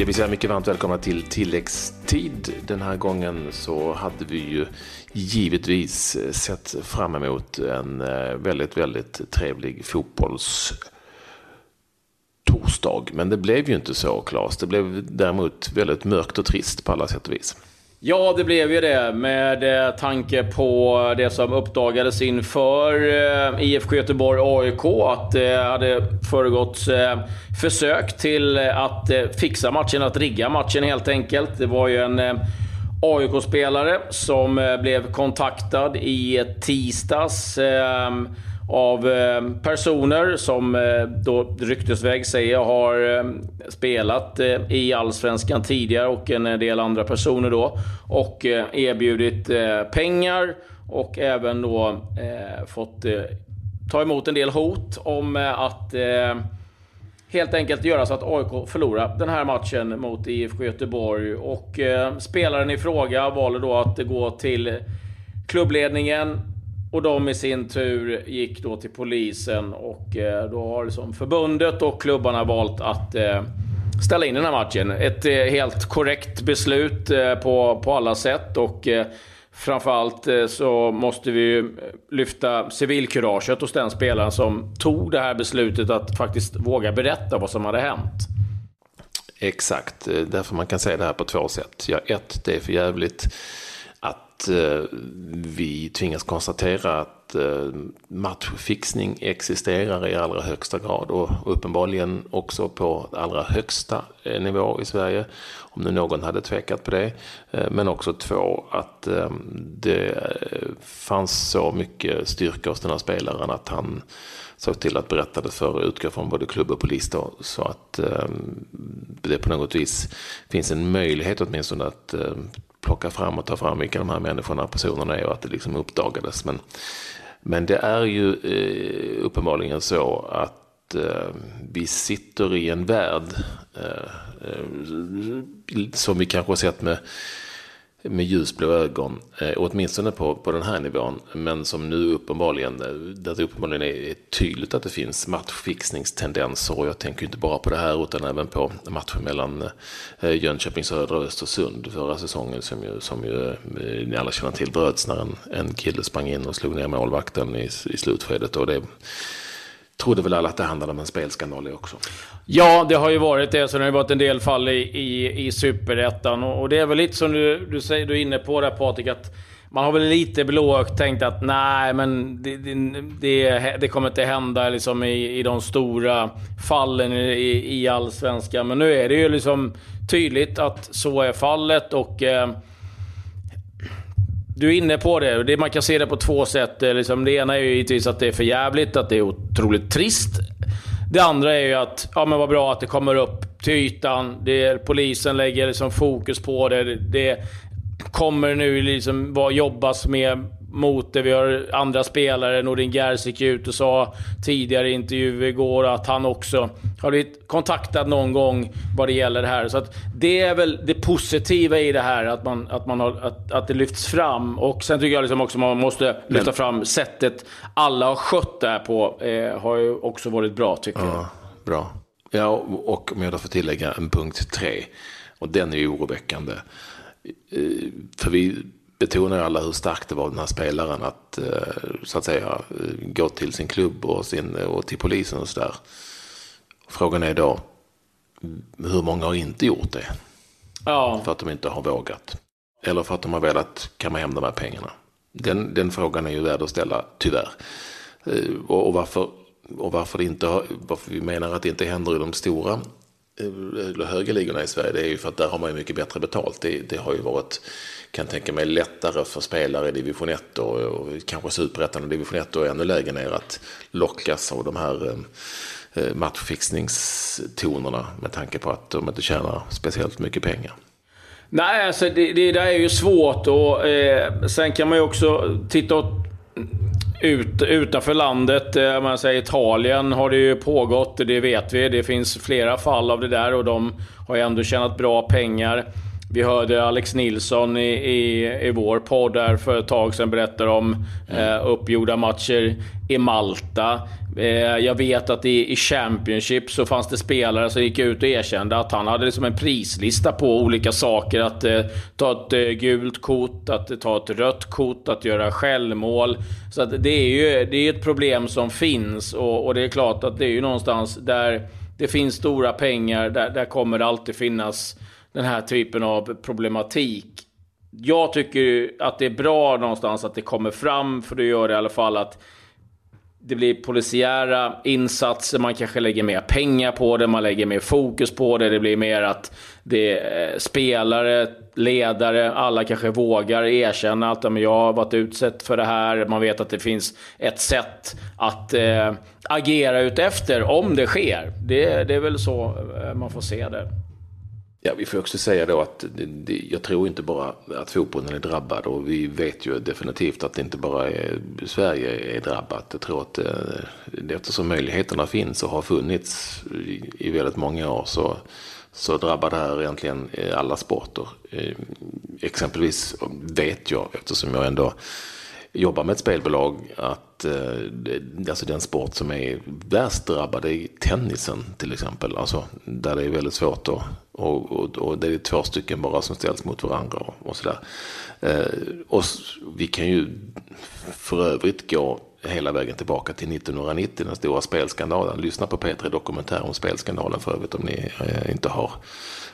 Det vill säga mycket varmt välkomna till tilläggstid. Den här gången så hade vi ju givetvis eh, sett fram emot en eh, väldigt, väldigt trevlig fotbolls torsdag. Men det blev ju inte så, Claes. Det blev däremot väldigt mörkt och trist på alla sätt och vis. Ja, det blev ju det med eh, tanke på det som uppdagades inför eh, IFK Göteborg-AIK. Att det hade föregått försök till att fixa matchen, att rigga matchen helt enkelt. Det var ju en AIK-spelare som blev kontaktad i tisdags av eh, personer som eh, då ryktesväg säger har eh, spelat i Allsvenskan tidigare och en del andra personer då. Och erbjudit pengar och även då fått ta emot en del hot om att helt enkelt göra så att AIK förlorar den här matchen mot IFK Göteborg. Och spelaren i fråga valde då att gå till klubbledningen och de i sin tur gick då till polisen och eh, då har liksom förbundet och klubbarna valt att eh, ställa in den här matchen. Ett eh, helt korrekt beslut på, på alla sätt och framförallt så måste vi lyfta civilkuraget hos den spelaren som tog det här beslutet att faktiskt våga berätta vad som hade hänt. Exakt, därför man kan säga det här på två sätt. Ja, ett, det är för jävligt Eh, vi tvingas konstatera att eh, matchfixning existerar i allra högsta grad och uppenbarligen också på allra högsta eh, nivå i Sverige. Om nu någon hade tvekat på det. Eh, men också två, att eh, det eh, fanns så mycket styrka hos den här spelaren att han såg till att berätta det för utgå från både klubb och polis då, så att eh, det på något vis finns en möjlighet åtminstone att eh, plocka fram och ta fram vilka de här människorna, och personerna är och att det liksom uppdagades. Men, men det är ju eh, uppenbarligen så att eh, vi sitter i en värld eh, eh som vi kanske har sett med med ljusblå ögon, eh, åtminstone på, på den här nivån, men som nu uppenbarligen, eh, där det uppenbarligen är tydligt att det finns matchfixningstendenser och jag tänker inte bara på det här utan även på matchen mellan eh, Jönköping Södra och Östersund förra säsongen som ju, som ju eh, ni alla känner till bröts när en, en kille sprang in och slog ner målvakten i, i slutskedet och det trodde väl alla att det handlade om en spelskandal också. Ja, det har ju varit det. Så det har ju varit en del fall i, i, i Superettan. Och, och, det är väl lite som du, du, säger, du är inne på där Patrik, att man har väl lite blåögt tänkt att nej, men det, det, det, det, kommer inte hända liksom i, i de stora fallen i, i allsvenskan. Men nu är det ju liksom tydligt att så är fallet. och... Eh, du är inne på det. Man kan se det på två sätt. Liksom, det ena är ju givetvis att det är för jävligt, att det är otroligt trist. Det andra är ju att, ja men vad bra att det kommer upp till ytan. Det, polisen lägger liksom fokus på det. Det kommer nu liksom vad jobbas med mot det. Vi har andra spelare. Nordin Gerzik ut och sa tidigare i intervju igår att han också har blivit kontaktad någon gång vad det gäller det här. Så att det är väl det positiva i det här, att, man, att, man har, att, att det lyfts fram. Och sen tycker jag liksom också man måste lyfta fram sättet alla har skött det här på. Eh, har ju också varit bra tycker ja, jag. Bra. Ja, och om jag då får tillägga en punkt tre. Och den är ju oroväckande. Eh, för vi betonar ju alla hur starkt det var den här spelaren att eh, så att säga gå till sin klubb och, sin, och till polisen och sådär. Frågan är då hur många har inte gjort det? Ja. För att de inte har vågat. Eller för att de har velat kamma hem de här pengarna. Den, den frågan är ju värd att ställa, tyvärr. Eh, och, och, varför, och varför, det inte varför vi menar att det inte händer i de stora eller ligorna i Sverige, det är ju för att där har man ju mycket bättre betalt. Det, det har ju varit, kan tänka mig, lättare för spelare i division 1 och, och kanske superettan och division 1 och ännu lägre ner att lockas av de här eh, eh, matchfixningstonerna med tanke på att de inte tjänar speciellt mycket pengar. Nej, alltså det, det där är ju svårt och eh, sen kan man ju också titta åt ut, utanför landet, eh, om man säger Italien, har det ju pågått. Det vet vi. Det finns flera fall av det där och de har ju ändå tjänat bra pengar. Vi hörde Alex Nilsson i, i, i vår podd där för ett tag sedan berätta om mm. eh, uppgjorda matcher i Malta. Eh, jag vet att i, i Championship så fanns det spelare som gick ut och erkände att han hade liksom en prislista på olika saker. Att eh, ta ett eh, gult kort, att ta ett rött kort, att göra självmål. Så det är ju det är ett problem som finns och, och det är klart att det är ju någonstans där det finns stora pengar, där, där kommer det alltid finnas den här typen av problematik. Jag tycker att det är bra någonstans att det kommer fram, för det gör det i alla fall att det blir polisiära insatser, man kanske lägger mer pengar på det, man lägger mer fokus på det. Det blir mer att det är spelare, ledare, alla kanske vågar erkänna att jag har varit utsatt för det här. Man vet att det finns ett sätt att äh, agera utefter om det sker. Det, det är väl så eh, man får se det. Ja, vi får också säga då att det, det, jag tror inte bara att fotbollen är drabbad och vi vet ju definitivt att det inte bara är Sverige är drabbat. Jag tror att eh, det, eh, eftersom möjligheterna finns och har funnits i, i väldigt många år så, så drabbar det här egentligen eh, alla sporter. Eh, exempelvis vet jag, eftersom jag ändå jobbar med ett spelbolag, att eh, alltså den sport som är värst drabbad är tennisen till exempel. Alltså, där det är väldigt svårt att och, och, och, det är två stycken bara som ställs mot varandra och, och sådär. Eh, och vi kan ju för övrigt gå hela vägen tillbaka till 1990, den stora spelskandalen. Lyssna på P3 Dokumentär om spelskandalen för övrigt om ni eh, inte har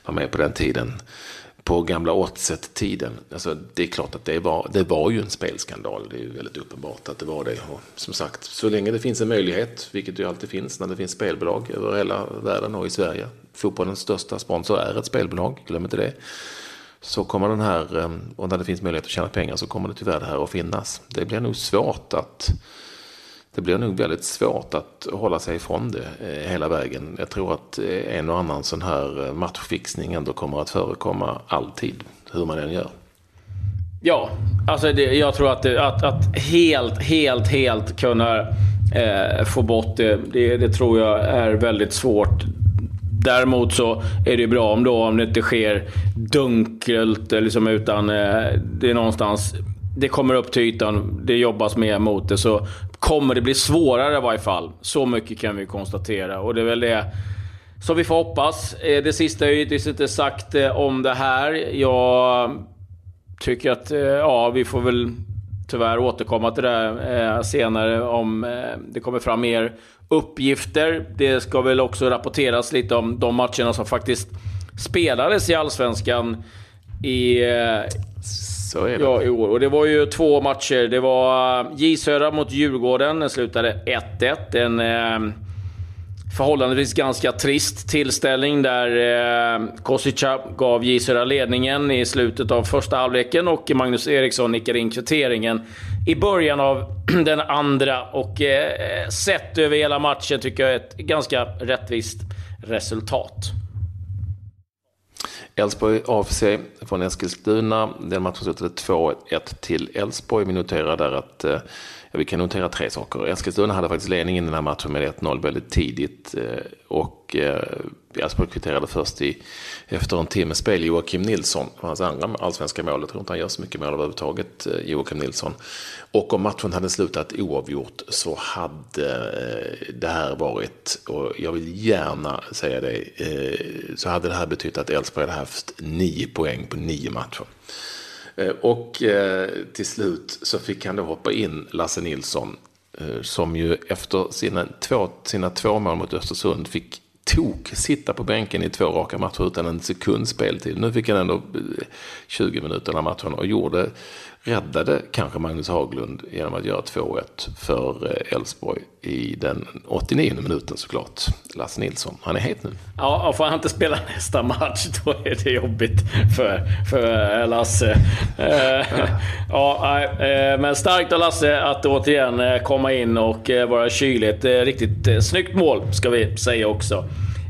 varit med på den tiden på gamla Oddset-tiden. Alltså, det är klart att det var, det var ju en spelskandal. Det är ju väldigt uppenbart att det var det. Och som sagt, så länge det finns en möjlighet, vilket ju alltid finns när det finns spelbolag över hela världen och i Sverige. Fotbollens största sponsor är ett spelbolag, glöm inte det. Så kommer den här, eh, och när det finns möjlighet att tjäna pengar så kommer det tyvärr det här att finnas. Det blir nog svårt att det blir nog väldigt svårt att hålla sig ifrån det eh, hela vägen. Jag tror att eh, en och annan sån här eh, matchfixning ändå kommer att förekomma alltid, hur man än gör. Ja, alltså det, jag tror att, det, att, att helt, helt, helt kunna eh, få bort det, det, det, tror jag är väldigt svårt. Däremot så är det bra om, då, om det inte sker dunkelt, liksom, utan eh, det är någonstans det kommer upp till ytan, det jobbas mer mot det, så kommer det bli svårare i varje fall. Så mycket kan vi konstatera. Och det är väl det som vi får hoppas. Eh, det sista är ju inte sagt eh, om det här. Jag tycker att, eh, ja, vi får väl tyvärr återkomma till det senare om det kommer fram mer uppgifter. Det ska väl också rapporteras lite om de matcherna som faktiskt spelades i Allsvenskan i så är det. Ja, i år. Och det var ju två matcher. Det var eh, J Södra mot Djurgården. Den slutade 1-1. En eh, förhållandevis ganska trist tillställning där eh, Kosica gav J Södra ledningen i slutet av första halvleken och Magnus Eriksson nickade in kvitteringen i början av den andra. Och eh, sett över hela matchen tycker jag ett ganska rättvist resultat. Elfsborg AFC från Eskilstuna. Den matchen slutade 2-1 till Elfsborg. Vi noterar där att eh, Ja, vi kan notera tre saker. Eskilstuna hade faktiskt ledningen i den här matchen med 1-0 väldigt tidigt. Eh, och eh, Elfsborg kvitterade först i, efter en timmes spel. Joakim Nilsson, hans andra allsvenska mål. Jag tror inte han gör så mycket mål överhuvudtaget, eh, Joakim Nilsson. Och om matchen hade slutat oavgjort så hade det här varit, och jag vill gärna säga det, så hade det här betytt att Elfsborg hade haft nio poäng på nio matcher. Eh, och eh, till slut så fick han då hoppa in Lasse Nilsson eh, som ju efter sina två, sina två mål mot Östersund fick tok sitta på bänken i två raka matcher utan en sekund speltid. Nu fick han ändå 20 minuter av matchen och gjorde räddade kanske Magnus Haglund genom att göra 2-1 för eh, Elfsborg i den 89 minuten såklart. Lasse Nilsson, han är het nu. Ja, och får han inte spela nästa match då är det jobbigt för, för eh, Lasse. Eh, ja, men starkt av Lasse att återigen komma in och vara kyligt. Riktigt snyggt mål ska vi säga också.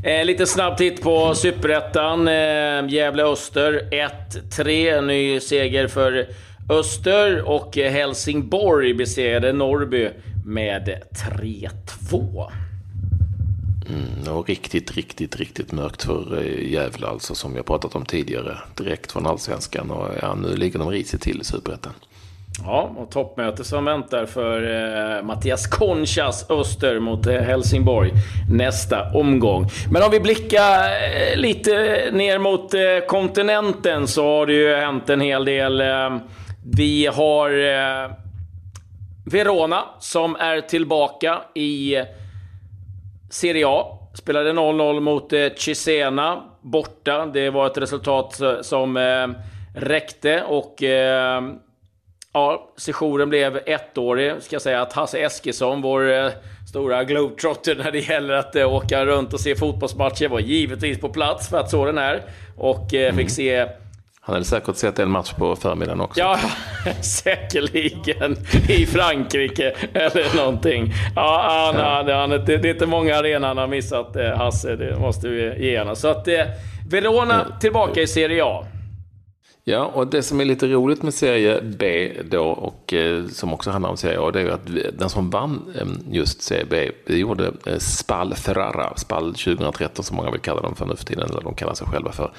Eh, lite snabb titt på Superettan. Eh, Gävle-Öster 1-3. Ny seger för Öster och Helsingborg besegrade Norrby med 3-2. Mm, och riktigt, riktigt, riktigt mörkt för eh, Gävle alltså som jag pratat om tidigare. Direkt från allsvenskan och ja, nu ligger de risigt till i superettan. Ja, och toppmöte som väntar för eh, Mattias Conchas Öster mot eh, Helsingborg nästa omgång. Men om vi blickar eh, lite ner mot eh, kontinenten så har det ju hänt en hel del. Vi har eh, Verona som är tillbaka i Serie A. Spelade 0-0 mot eh, Cesena borta. Det var ett resultat eh, som eh, räckte och eh, ja, sessionen blev ettårig. Ska jag säga att Hasse Eskilsson, vår eh, stora globetrotter när det gäller att eh, åka runt och se fotbollsmatcher, var givetvis på plats för att så den är. Och eh, fick mm. se han hade säkert sett en match på förmiddagen också. Ja, säkerligen. I Frankrike eller någonting. Ja, han, han, han, det, det är inte många arenor han har missat, eh, Hasse. Det måste vi ge honom. Så att, eh, Verona tillbaka i Serie A. Ja, och det som är lite roligt med serie B då, och eh, som också handlar om serie A, det är ju att vi, den som vann eh, just serie B, det gjorde eh, Spal Ferrara, Spal 2013 som många vill kalla dem för nu för tiden, eller de kallar sig själva för.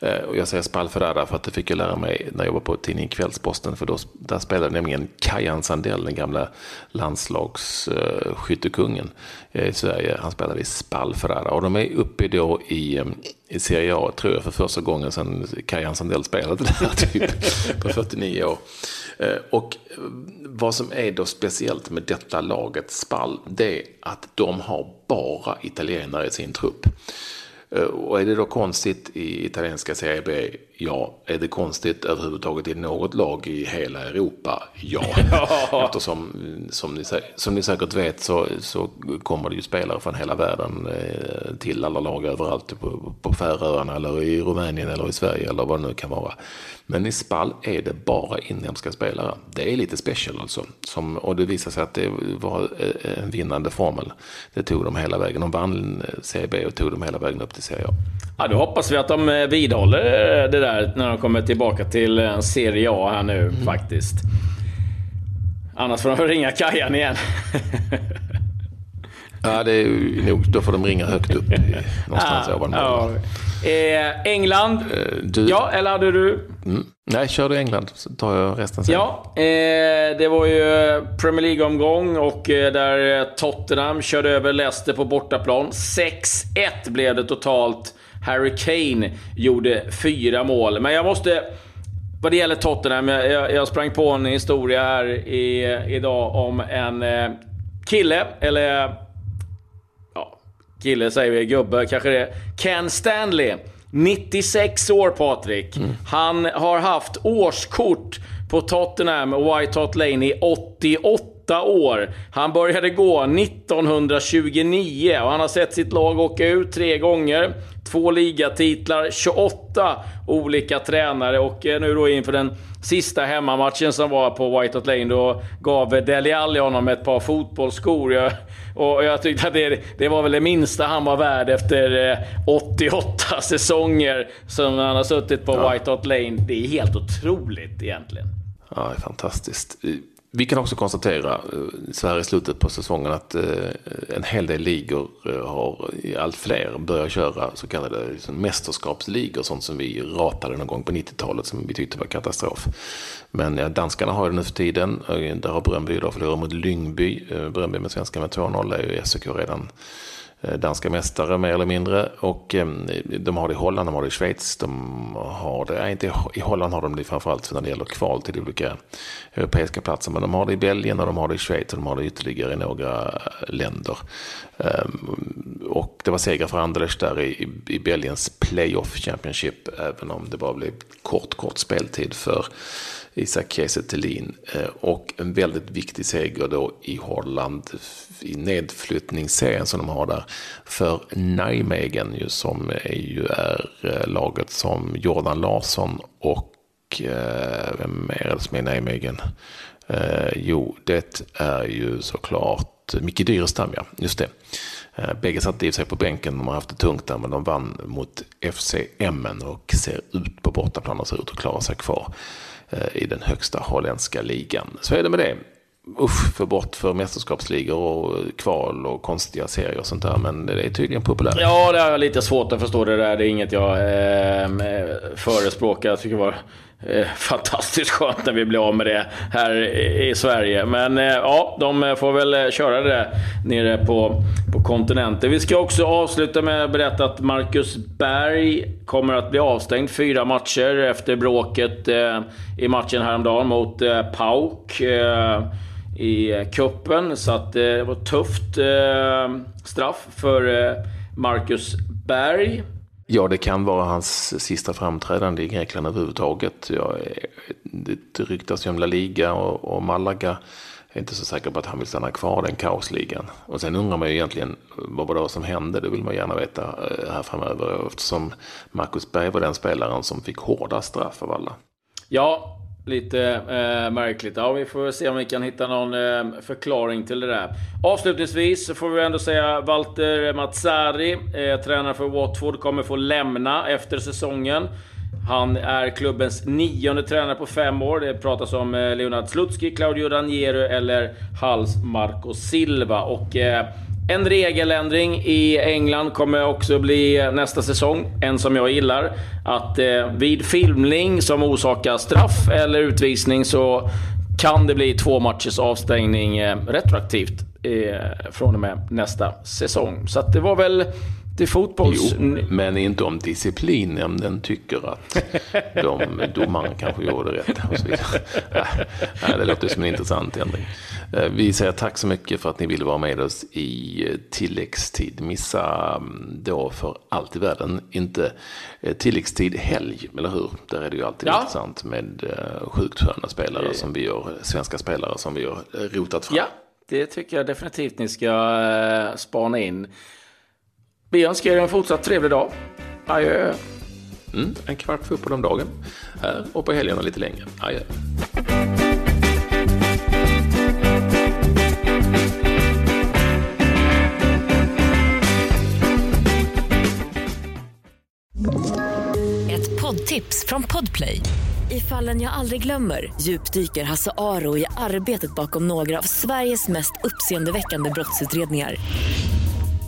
Eh, och jag säger Spal Ferrara för att det fick jag lära mig när jag var på tidningen Kvällsposten, för då, där spelade nämligen Kajan Sandell, den gamla landslagsskyttekungen eh, i Sverige, han spelade i Spal Ferrara. Och de är uppe då i eh, i Serie A, tror jag, för första gången sedan Kajan Sandell spelade där, typ, på 49 år. Eh, och eh, vad som är då speciellt med detta laget Spall, det är att de har bara italienare i sin trupp. Eh, och är det då konstigt i italienska Serie B? Ja. Är det konstigt överhuvudtaget i något lag i hela Europa? Ja. Eftersom, som ni, som ni säkert vet, så, så kommer det ju spelare från hela världen eh, till alla lag överallt. På, på Färöarna eller i Rumänien eller i Sverige eller vad det nu kan vara. Men i Spall är det bara inhemska spelare. Det är lite special alltså. Som, och det visar sig att det var eh, en vinnande formel. Det tog dem hela vägen. De vann CB och tog dem hela vägen upp till Serie A. Ja, då hoppas vi att de eh, vidhåller det där när de kommer tillbaka till eh, Serie A här nu mm. faktiskt. Annars får de ringa Kajan igen. ja, det är nog, då får de ringa högt upp någonstans ja, ovan ja. Eh, England. Eh, du... Ja, eller hade du? Mm. Nej, kör du England så tar jag resten sen. Ja, eh, det var ju Premier League-omgång och eh, där Tottenham körde över Leicester på bortaplan. 6-1 blev det totalt. Harry Kane gjorde fyra mål. Men jag måste... Vad det gäller Tottenham, jag, jag sprang på en historia här i, idag om en eh, kille, eller kille säger vi, gubbe kanske det Ken Stanley. 96 år Patrik. Mm. Han har haft årskort på Tottenham White Hot Lane i 88 år. Han började gå 1929 och han har sett sitt lag åka ut tre gånger. Två ligatitlar, 28 olika tränare och eh, nu då inför den sista hemmamatchen som var på White Hot Lane, då gav Dele Alli honom ett par fotbollsskor. Jag, och jag tyckte att det, det var väl det minsta han var värd efter 88 eh, säsonger som han har suttit på ja. White Hot Lane. Det är helt otroligt egentligen. Ja, det är fantastiskt. Vi kan också konstatera eh, så här i slutet på säsongen att eh, en hel del ligor eh, har, allt fler börjar köra så kallade liksom, mästerskapsligor, sånt som vi ratade någon gång på 90-talet som vi tyckte var katastrof. Men ja, danskarna har det nu för tiden. Där har Bröndby idag förlorat mot Lyngby. Bröndby med svenska med 2-0 är ju SEK redan Eh, danska mästare mer eller mindre. Och eh, de har det i Holland, de har det i Schweiz, de har det, nej, inte i Holland har de det framförallt när det gäller kval till olika europeiska platser. Men de har det i Belgien och de har det i Schweiz och de har det ytterligare i några länder. Ehm, och det var seger för Anderlecht där i, i Belgiens Playoff Championship, även om det bara blev kort, kort speltid för Isak Kiese Thelin eh, Och en väldigt viktig seger då i Holland i nedflyttningsserien som de har där. För Nijmegen ju, som är, ju är eh, laget som Jordan Larsson och eh, vem är det som är Nijmegen? Jo, det är ju såklart Micke Dyrestam, ja. Just det. Bägge satt i sig på bänken, de har haft det tungt där, men de vann mot FCM och ser ut på bortaplan och ser ut att klara sig kvar. Eh, I den högsta holländska ligan. Så är det med det. usch för bort för mästerskapsligor och kval och konstiga serier och sånt där. Men det är tydligen populärt. Ja, det är lite svårt att förstå det där. Det är inget jag eh, eh förespråkar. Jag tycker bara Eh, fantastiskt skönt när vi blir av med det här i Sverige. Men eh, ja, de eh, får väl köra det nere på, på kontinenten. Vi ska också avsluta med att berätta att Marcus Berg kommer att bli avstängd fyra matcher efter bråket eh, i matchen häromdagen mot eh, Pauk i kuppen Så att det var ett tufft straff för Marcus Berg. Ja, det kan vara hans sista framträdande i Grekland överhuvudtaget. Ja, det ryktas ju om La Liga och, och Malaga. Jag är inte så säker på att han vill stanna kvar den kaosligan. Och sen undrar man ju egentligen vad var det som hände. Det vill man gärna veta eh, här framöver. Eftersom Marcus Berg var den spelaren som fick hårda straff av alla. Ja, Lite eh, märkligt. Ja, vi får se om vi kan hitta någon eh, förklaring till det där. Avslutningsvis så får vi ändå säga Walter Mazzari, eh, tränare för Watford, kommer få lämna efter säsongen. Han är klubbens nionde tränare på fem år. Det pratas om eh, Leonard Slutski, Claudio Ranieri eller Hals Marco Silva. Och eh, en regeländring i England kommer också bli nästa säsong. En som jag gillar. Att eh, vid filmning som orsakar straff eller utvisning så kan det bli två matchers avstängning eh, retroaktivt eh, från och med nästa säsong. Så det var väl det fotbolls... Jo, men inte om disciplinnämnden tycker att de domarna kanske gjorde rätt. Och så vidare. Nej, det låter som en intressant ändring. Eh, vi säger tack så mycket för att ni ville vara med oss i eh, tilläggstid. Missa mm, då för allt i världen inte eh, tilläggstid helg, eller hur? Där är det ju alltid ja. intressant med sjukt sköna spelare som vi gör, svenska spelare som vi har rotat fram. Ja, det tycker jag definitivt ni ska spana in. Vi önskar er en fortsatt trevlig dag. Adjö. Mm, en kvart fotboll om dagen. Här och på helgerna lite längre. Adjö. Ett poddtips från Podplay. I fallen jag aldrig glömmer djupdyker Hasse Aro i arbetet bakom några av Sveriges mest uppseendeväckande brottsutredningar